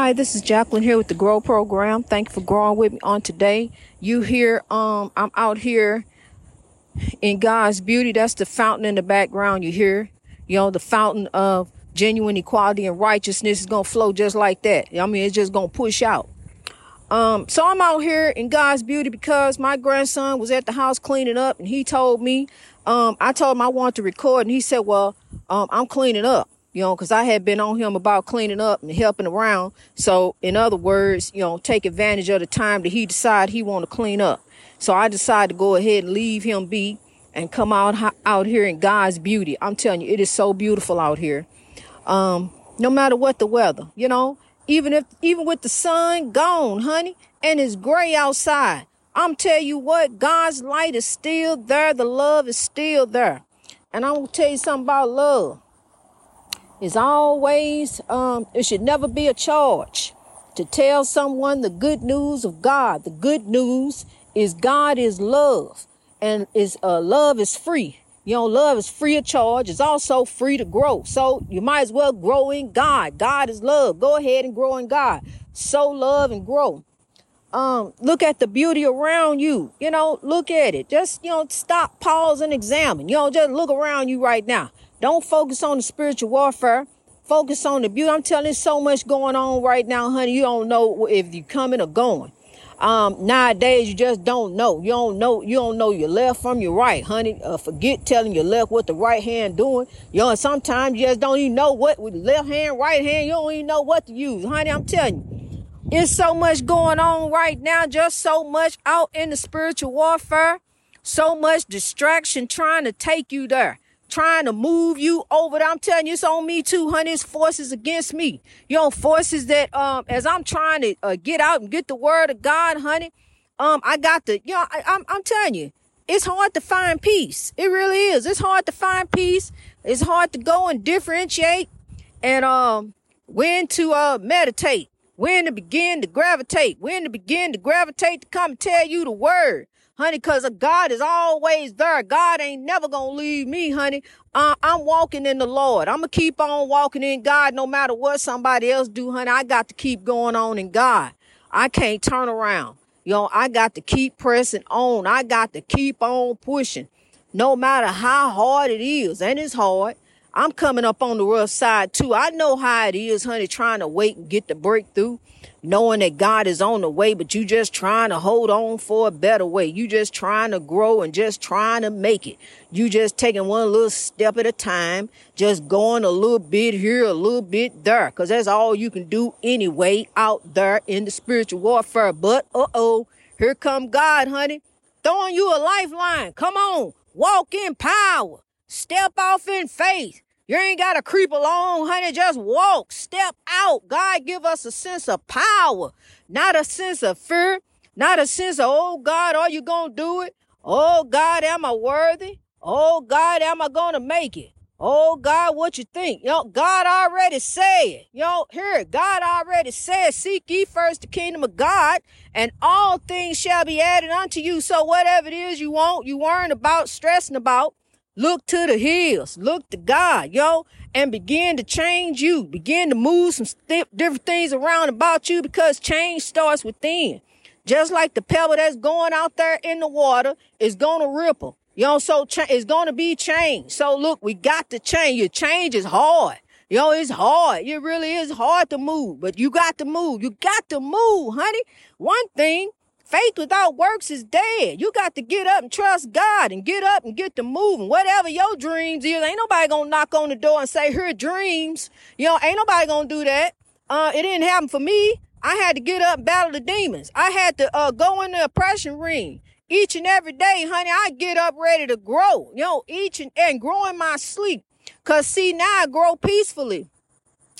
Hi, this is Jacqueline here with the Grow Program. Thank you for growing with me on today. You here, um, I'm out here in God's beauty. That's the fountain in the background you hear. You know, the fountain of genuine equality and righteousness is gonna flow just like that. I mean, it's just gonna push out. Um, so I'm out here in God's beauty because my grandson was at the house cleaning up and he told me, um, I told him I wanted to record and he said, well, um, I'm cleaning up you know, because I had been on him about cleaning up and helping around. So, in other words, you know, take advantage of the time that he decide he want to clean up. So I decided to go ahead and leave him be and come out out here in God's beauty. I'm telling you, it is so beautiful out here. Um, no matter what the weather, you know, even if even with the sun gone, honey, and it's gray outside. I'm tell you what, God's light is still there. The love is still there. And I'm gonna tell you something about love is always, um, it should never be a charge to tell someone the good news of God. The good news is God is love and is uh, love is free. You know, love is free of charge. It's also free to grow. So you might as well grow in God. God is love. Go ahead and grow in God. Sow love and grow. Um, look at the beauty around you. You know, look at it. Just, you know, stop, pause, and examine. You know, just look around you right now. Don't focus on the spiritual warfare. Focus on the beauty. I'm telling you, so much going on right now, honey. You don't know if you're coming or going. Um, nowadays, you just don't know. You don't know. You don't know your left from your right, honey. Uh, forget telling your left what the right hand doing. You know, sometimes you just don't even know what with left hand, right hand. You don't even know what to use, honey. I'm telling you, it's so much going on right now. Just so much out in the spiritual warfare. So much distraction trying to take you there trying to move you over. I'm telling you, it's on me too, honey. It's forces against me. You know, forces that, um, as I'm trying to uh, get out and get the word of God, honey, um, I got to, you know, I, I'm, I'm telling you, it's hard to find peace. It really is. It's hard to find peace. It's hard to go and differentiate and, um, when to, uh, meditate, when to begin to gravitate, when to begin to gravitate to come tell you the word honey, because a God is always there. God ain't never gonna leave me, honey. Uh, I'm walking in the Lord. I'm gonna keep on walking in God no matter what somebody else do, honey. I got to keep going on in God. I can't turn around. You know, I got to keep pressing on. I got to keep on pushing. No matter how hard it is, and it's hard. I'm coming up on the rough side too. I know how it is, honey, trying to wait and get the breakthrough knowing that God is on the way, but you just trying to hold on for a better way. You just trying to grow and just trying to make it. You just taking one little step at a time, just going a little bit here, a little bit there, cause that's all you can do anyway out there in the spiritual warfare. But uh-oh, here come God, honey, throwing you a lifeline. Come on, walk in power, step off in faith. You ain't got to creep along, honey. Just walk, step out. God give us a sense of power, not a sense of fear, not a sense of, oh God, are you going to do it? Oh God, am I worthy? Oh God, am I going to make it? Oh God, what you think? Yo, God already said, yo, here, God already said, seek ye first the kingdom of God and all things shall be added unto you. So whatever it is you want, you worrying about, stressing about, Look to the hills. Look to God, yo, and begin to change you. Begin to move some st- different things around about you because change starts within. Just like the pebble that's going out there in the water is going to ripple. You know, so cha- it's going to be change. So look, we got to change. Your change is hard. Yo, it's hard. It really is hard to move, but you got to move. You got to move, honey. One thing Faith without works is dead. You got to get up and trust God and get up and get to moving. Whatever your dreams is, ain't nobody gonna knock on the door and say, here dreams. You know, ain't nobody gonna do that. Uh, it didn't happen for me. I had to get up and battle the demons. I had to uh, go in the oppression ring. Each and every day, honey, I get up ready to grow. You know, each and, and grow in my sleep. Cause see, now I grow peacefully.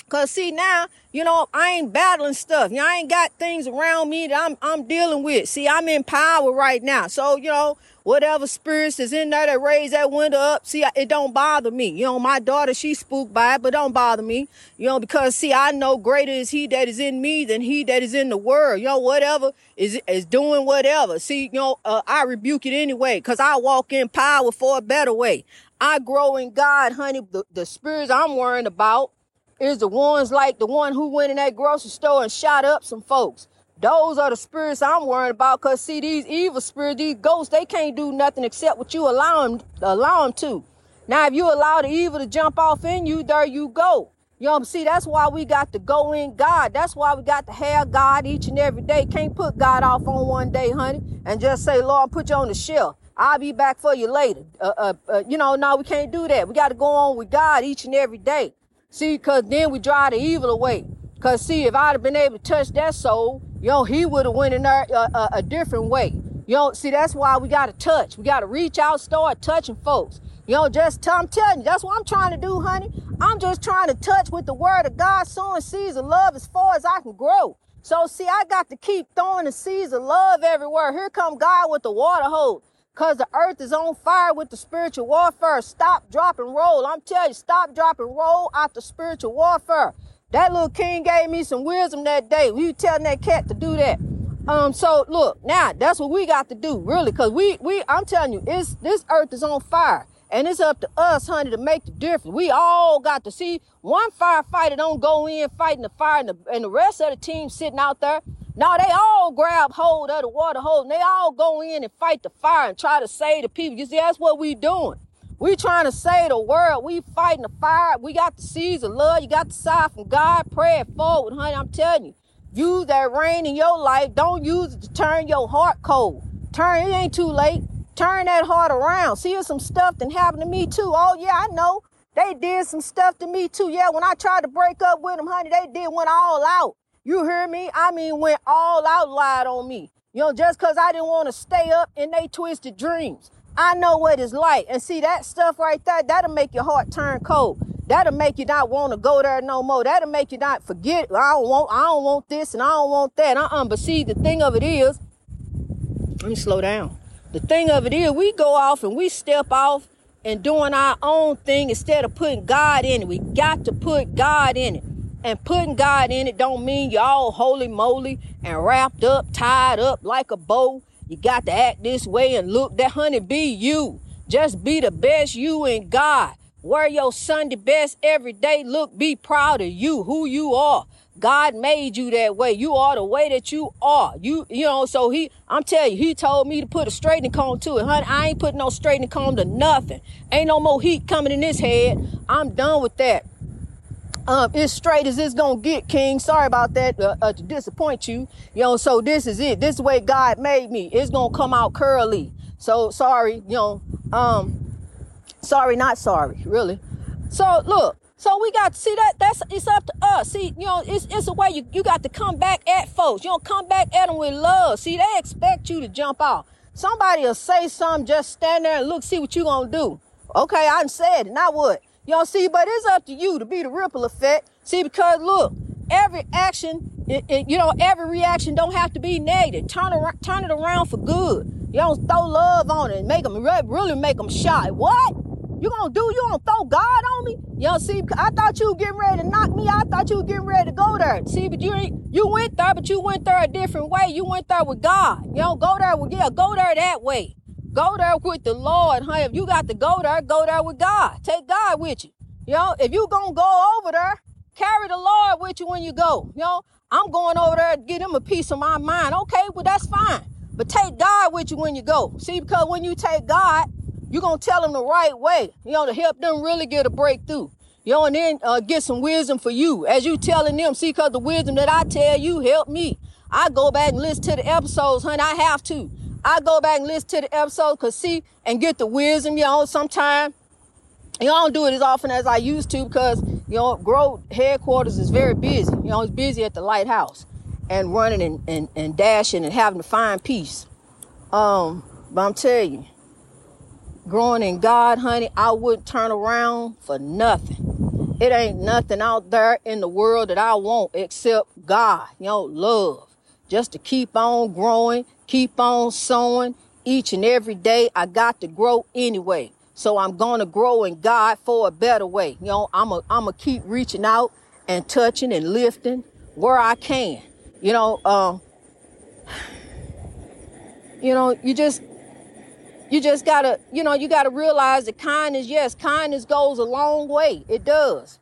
Cause see now, you know, I ain't battling stuff. You know, I ain't got things around me that I'm I'm dealing with. See, I'm in power right now. So, you know, whatever spirits is in there that raise that window up, see, it don't bother me. You know, my daughter, she spooked by it, but don't bother me. You know, because see, I know greater is he that is in me than he that is in the world. You know, whatever is is doing whatever. See, you know, uh, I rebuke it anyway, because I walk in power for a better way. I grow in God, honey. The, the spirits I'm worrying about is the ones like the one who went in that grocery store and shot up some folks. Those are the spirits I'm worried about. Cause see, these evil spirits, these ghosts, they can't do nothing except what you allow them, allow them to. Now, if you allow the evil to jump off in you, there you go. You know, see, that's why we got to go in God. That's why we got to have God each and every day. Can't put God off on one day, honey, and just say, Lord, put you on the shelf. I'll be back for you later. Uh, uh, uh, you know, no, we can't do that. We got to go on with God each and every day. See, because then we drive the evil away. Because, see, if I'd have been able to touch that soul, you know, he would have went in there a, uh, a, uh, a different way. You know, see, that's why we got to touch. We got to reach out, start touching folks. You know, just I'm telling you, that's what I'm trying to do, honey. I'm just trying to touch with the word of God, sowing seeds of love as far as I can grow. So see, I got to keep throwing the seeds of love everywhere. Here come God with the water hose. Cause the earth is on fire with the spiritual warfare. Stop, drop, and roll. I'm telling you, stop, drop, and roll the spiritual warfare. That little king gave me some wisdom that day. We telling that cat to do that. Um, so look, now that's what we got to do, really, cause we, we, I'm telling you, it's, this earth is on fire. And it's up to us, honey, to make the difference. We all got to see one firefighter don't go in fighting the fire and the, and the rest of the team sitting out there. Now they all grab hold of the water hose and they all go in and fight the fire and try to save the people. You see, that's what we doing. We trying to save the world. We fighting the fire. We got the seeds of love. You got the side from God. Pray it forward, honey. I'm telling you. Use that rain in your life. Don't use it to turn your heart cold. Turn, it ain't too late. Turn that heart around. See, there's some stuff that happened to me too. Oh, yeah, I know. They did some stuff to me too. Yeah, when I tried to break up with them, honey, they did went all out. You hear me? I mean, went all out, lied on me. You know, just because I didn't want to stay up in they twisted dreams. I know what it's like. And see, that stuff right there, that'll make your heart turn cold. That'll make you not want to go there no more. That'll make you not forget. I don't want, I don't want this and I don't want that. Uh-uh. But see, the thing of it is, let me slow down. The thing of it is, we go off and we step off and doing our own thing instead of putting God in it. We got to put God in it. And putting God in it don't mean you're all holy moly and wrapped up, tied up like a bow. You got to act this way and look that honey be you. Just be the best you in God. Wear your Sunday best every day. Look, be proud of you, who you are. God made you that way. You are the way that you are. You, you know, so he, I'm telling you, he told me to put a straightening comb to it. Honey, I ain't putting no straightening comb to nothing. Ain't no more heat coming in this head. I'm done with that. Um, it's straight as it's gonna get, King. Sorry about that uh, uh, to disappoint you. You know, so this is it. This is the way God made me. It's gonna come out curly. So sorry, you know. Um, sorry, not sorry, really. So look, so we got to see that that's it's up to us. See, you know, it's it's a way you, you got to come back at folks. You don't come back at them with love. See, they expect you to jump out. Somebody will say something, just stand there and look, see what you gonna do. Okay, I said it. Now what? Know, see, but it's up to you to be the ripple effect. See, because look, every action, it, it, you know, every reaction don't have to be negative. Turn around, turn it around for good. You don't throw love on it and make them really make them shy. What? You gonna do? You gonna throw God on me? Know, see, I thought you were getting ready to knock me. I thought you were getting ready to go there. See, but you. You went there, but you went there a different way. You went there with God. You know, go there with yeah, go there that way. Go there with the Lord, huh? If you got to go there, go there with God. Take God with you. You know, if you gonna go over there, carry the Lord with you when you go. You know, I'm going over there to get him a piece of my mind. Okay, well that's fine. But take God with you when you go. See, because when you take God, you're to tell them the right way, you know, to help them really get a breakthrough. You know, and then uh, get some wisdom for you as you telling them. See, because the wisdom that I tell you help me. I go back and listen to the episodes, honey. I have to. I go back and listen to the episode, because see and get the wisdom. You know, sometimes you know, I don't do it as often as I used to because you know, Grow headquarters is very busy. You know, it's busy at the lighthouse and running and, and, and dashing and having to find peace. Um, but I'm telling you, growing in God, honey, I wouldn't turn around for nothing. It ain't nothing out there in the world that I want except God, you know, love. Just to keep on growing, keep on sowing each and every day. I got to grow anyway. So I'm going to grow in God for a better way. You know, I'm a, I'm going to keep reaching out and touching and lifting where I can. You know, um, you know, you just you just gotta, you know, you gotta realize that kindness, yes, kindness goes a long way. It does.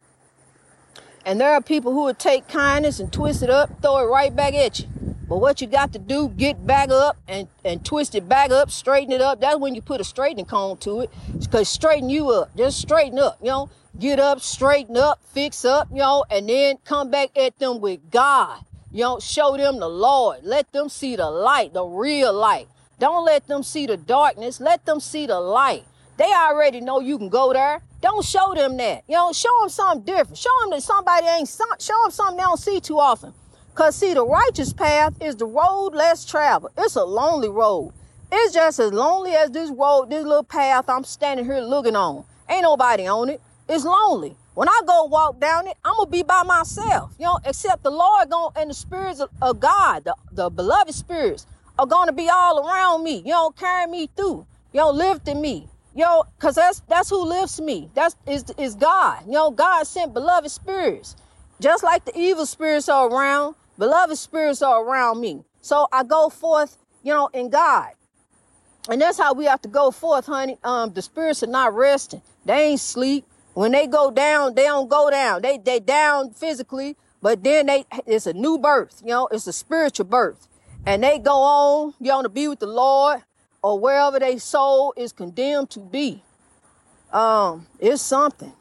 And there are people who would take kindness and twist it up, throw it right back at you. But what you got to do, get back up and, and twist it back up, straighten it up. That's when you put a straightening comb to it. Because straighten you up. Just straighten up, you know. Get up, straighten up, fix up, you know, and then come back at them with God. You know, show them the Lord. Let them see the light, the real light. Don't let them see the darkness. Let them see the light. They already know you can go there. Don't show them that. You know, show them something different. Show them that somebody ain't, show them something they don't see too often. Cause see, the righteous path is the road less traveled. It's a lonely road. It's just as lonely as this road, this little path I'm standing here looking on. Ain't nobody on it. It's lonely. When I go walk down it, I'm gonna be by myself, you know, except the Lord going and the spirits of, of God, the, the beloved spirits, are gonna be all around me, you know, carrying me through, you know, lifting me. You cause that's that's who lifts me. That's is is God. You know, God sent beloved spirits. Just like the evil spirits are around, Beloved spirits are around me. So I go forth, you know, in God. And that's how we have to go forth, honey. Um, the spirits are not resting. They ain't sleep. When they go down, they don't go down. They they down physically, but then they it's a new birth, you know, it's a spiritual birth. And they go on, you know, to be with the Lord or wherever their soul is condemned to be. Um, it's something.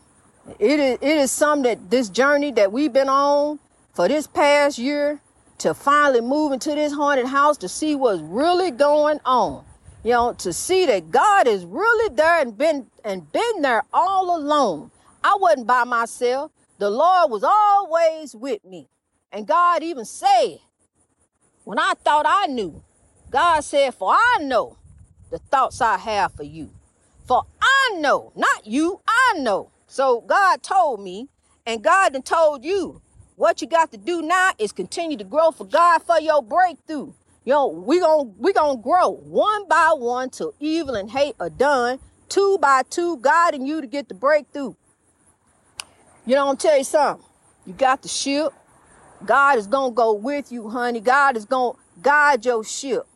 It is it is something that this journey that we've been on for this past year to finally move into this haunted house to see what's really going on. You know, to see that God is really there and been and been there all alone. I wasn't by myself. The Lord was always with me. And God even said, when I thought I knew, God said, For I know the thoughts I have for you. For I know, not you, I know. So God told me, and God then told you what you got to do now is continue to grow for God for your breakthrough. Know, we going we gonna grow one by one till evil and hate are done, two by two, guiding you to get the breakthrough. You know, I'm tell you something. You got the ship. God is gonna go with you, honey. God is gonna guide your ship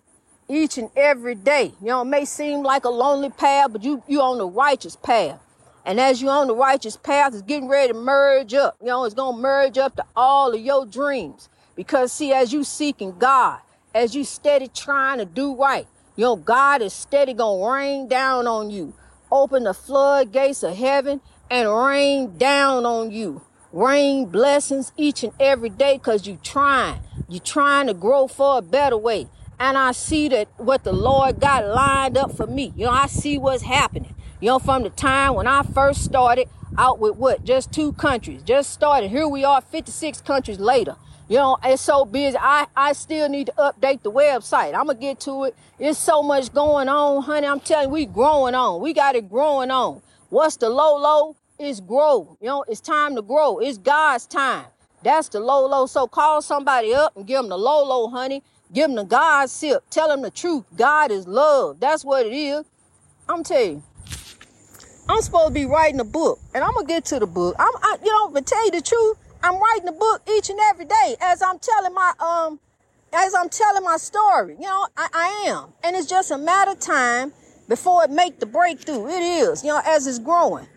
each and every day. You know, it may seem like a lonely path, but you you on the righteous path. And as you're on the righteous path, it's getting ready to merge up. You know, it's going to merge up to all of your dreams. Because, see, as you seeking God, as you steady trying to do right, you know, God is steady going to rain down on you. Open the floodgates of heaven and rain down on you. Rain blessings each and every day because you're trying. You're trying to grow for a better way. And I see that what the Lord got lined up for me. You know, I see what's happening. You know, from the time when I first started out with what? Just two countries. Just started. Here we are 56 countries later. You know, it's so busy. I, I still need to update the website. I'm going to get to it. It's so much going on, honey. I'm telling you, we growing on. We got it growing on. What's the low low? It's grow. You know, it's time to grow. It's God's time. That's the low low. So call somebody up and give them the low low, honey. Give them the God sip. Tell them the truth. God is love. That's what it is. I'm telling you. I'm supposed to be writing a book, and I'm gonna get to the book. I'm, I, you know, but tell you the truth, I'm writing a book each and every day as I'm telling my um, as I'm telling my story. You know, I, I am, and it's just a matter of time before it make the breakthrough. It is, you know, as it's growing.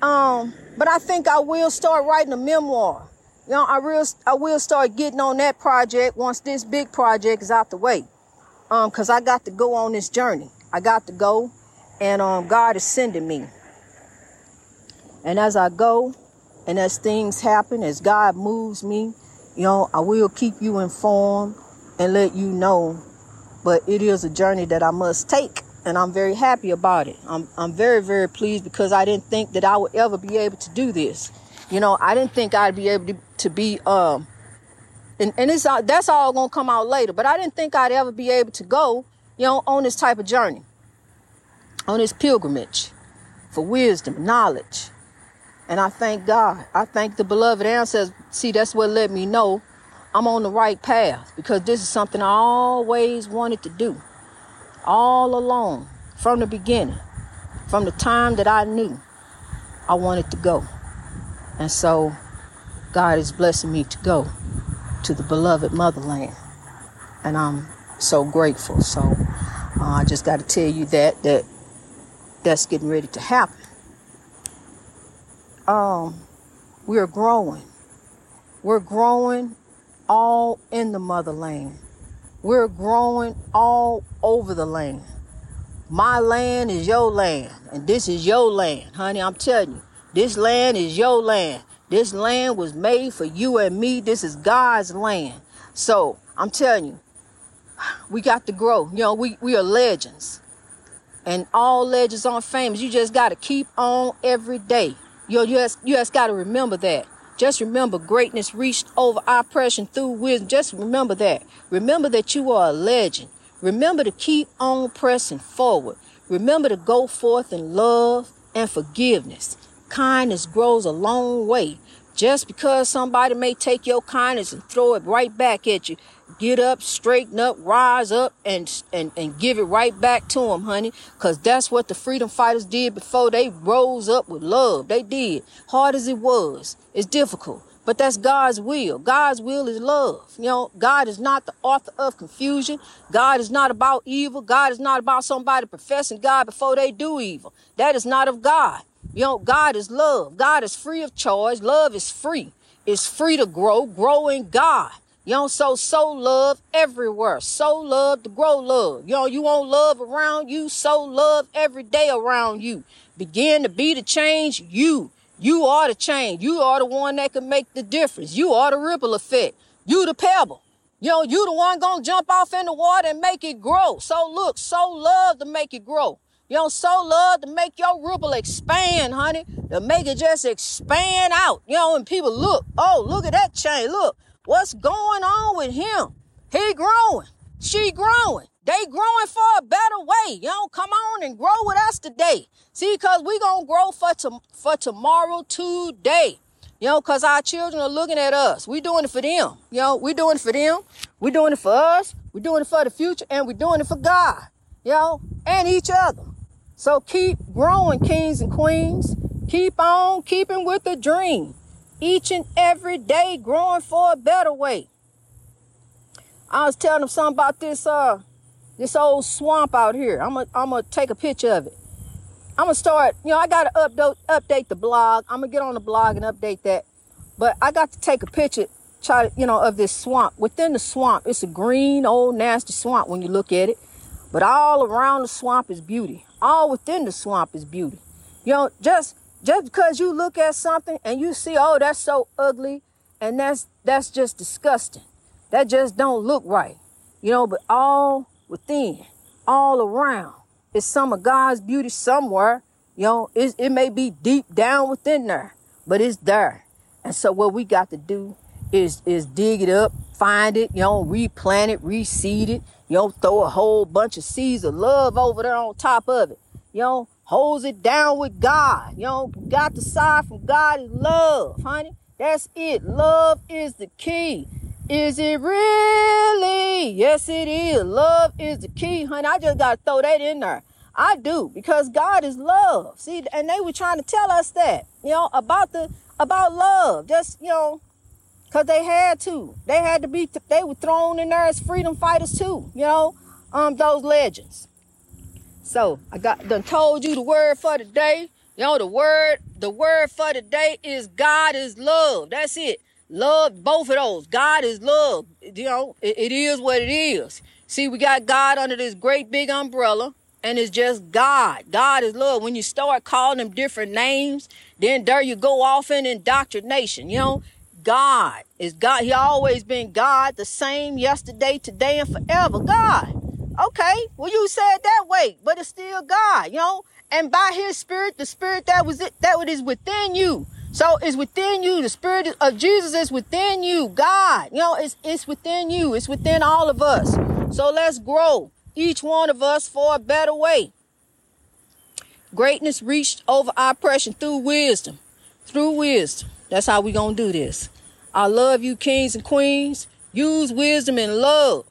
Um, but I think I will start writing a memoir. You know, I real I will start getting on that project once this big project is out the way. Um, cause I got to go on this journey. I got to go, and um, God is sending me. And as I go and as things happen, as God moves me, you know, I will keep you informed and let you know. But it is a journey that I must take. And I'm very happy about it. I'm, I'm very, very pleased because I didn't think that I would ever be able to do this. You know, I didn't think I'd be able to, to be, um, and, and it's, uh, that's all to come out later. But I didn't think I'd ever be able to go, you know, on this type of journey, on this pilgrimage for wisdom, knowledge, and I thank God. I thank the beloved ancestors. See, that's what let me know I'm on the right path because this is something I always wanted to do. All along, from the beginning, from the time that I knew I wanted to go. And so God is blessing me to go to the beloved motherland. And I'm so grateful. So uh, I just got to tell you that that that's getting ready to happen um, we're growing. We're growing all in the motherland. We're growing all over the land. My land is your land, and this is your land, honey. I'm telling you, this land is your land. This land was made for you and me. This is God's land. So I'm telling you, we got to grow. You know, we, we are legends. And all legends aren't famous. You just got to keep on every day. You, you just, you just got to remember that. Just remember greatness reached over oppression through wisdom. Just remember that. Remember that you are a legend. Remember to keep on pressing forward. Remember to go forth in love and forgiveness. Kindness grows a long way. Just because somebody may take your kindness and throw it right back at you, get up, straighten up, rise up, and and, and give it right back to them, honey. Cause that's what the freedom fighters did before they rose up with love. They did. Hard as it was. It's difficult. But that's God's will. God's will is love. You know, God is not the author of confusion. God is not about evil. God is not about somebody professing God before they do evil. That is not of God. You know, God is love. God is free of charge. Love is free. It's free to grow. Grow in God. You so sow love everywhere. Sow love to grow love. You know, you want love around you, sow love every day around you. Begin to be the change you. You are the change. You are the one that can make the difference. You are the ripple effect. You the pebble. You know, you the one gonna jump off in the water and make it grow. So look, sow love to make it grow. You know, so love to make your ripple expand, honey. To make it just expand out. You know, and people look, oh, look at that chain. Look, what's going on with him? He growing. She growing. They growing for a better way. You know, come on and grow with us today. See, cause we gonna grow for to, for tomorrow today. You know, cause our children are looking at us. We doing it for them. You know, we doing it for them. We doing it for us. We doing it for the future, and we doing it for God. You know, and each other. So keep growing, kings and queens. Keep on keeping with the dream. Each and every day growing for a better way. I was telling them something about this uh this old swamp out here. I'm gonna I'm gonna take a picture of it. I'm gonna start, you know, I gotta update update the blog. I'm gonna get on the blog and update that. But I got to take a picture, try to, you know, of this swamp. Within the swamp, it's a green, old, nasty swamp when you look at it. But all around the swamp is beauty all within the swamp is beauty. You know, just just because you look at something and you see, oh, that's so ugly, and that's that's just disgusting. That just don't look right. You know, but all within, all around, is some of God's beauty somewhere. You know, it, it may be deep down within there, but it's there. And so what we got to do is is dig it up, find it, you know, replant it, reseed it, you know, throw a whole bunch of seeds of love over there on top of it. You know, holds it down with God. You know, got the side from God is love, honey. That's it. Love is the key. Is it really? Yes, it is. Love is the key, honey. I just got to throw that in there. I do because God is love. See, and they were trying to tell us that, you know, about the about love. Just, you know, Cause they had to. They had to be. They were thrown in there as freedom fighters too. You know, um, those legends. So I got done told you the word for the day. You know, the word, the word for the day is God is love. That's it. Love both of those. God is love. You know, it, it is what it is. See, we got God under this great big umbrella, and it's just God. God is love. When you start calling them different names, then there you go off in indoctrination. You know, God is God. He always been God, the same yesterday, today, and forever. God. Okay, well you said that way, but it's still God, you know. And by His Spirit, the Spirit that was it—that that is within you. So it's within you. The Spirit of Jesus is within you. God, you know, it's it's within you. It's within all of us. So let's grow, each one of us, for a better way. Greatness reached over oppression through wisdom. Through wisdom. That's how we gonna do this. I love you, kings and queens. Use wisdom and love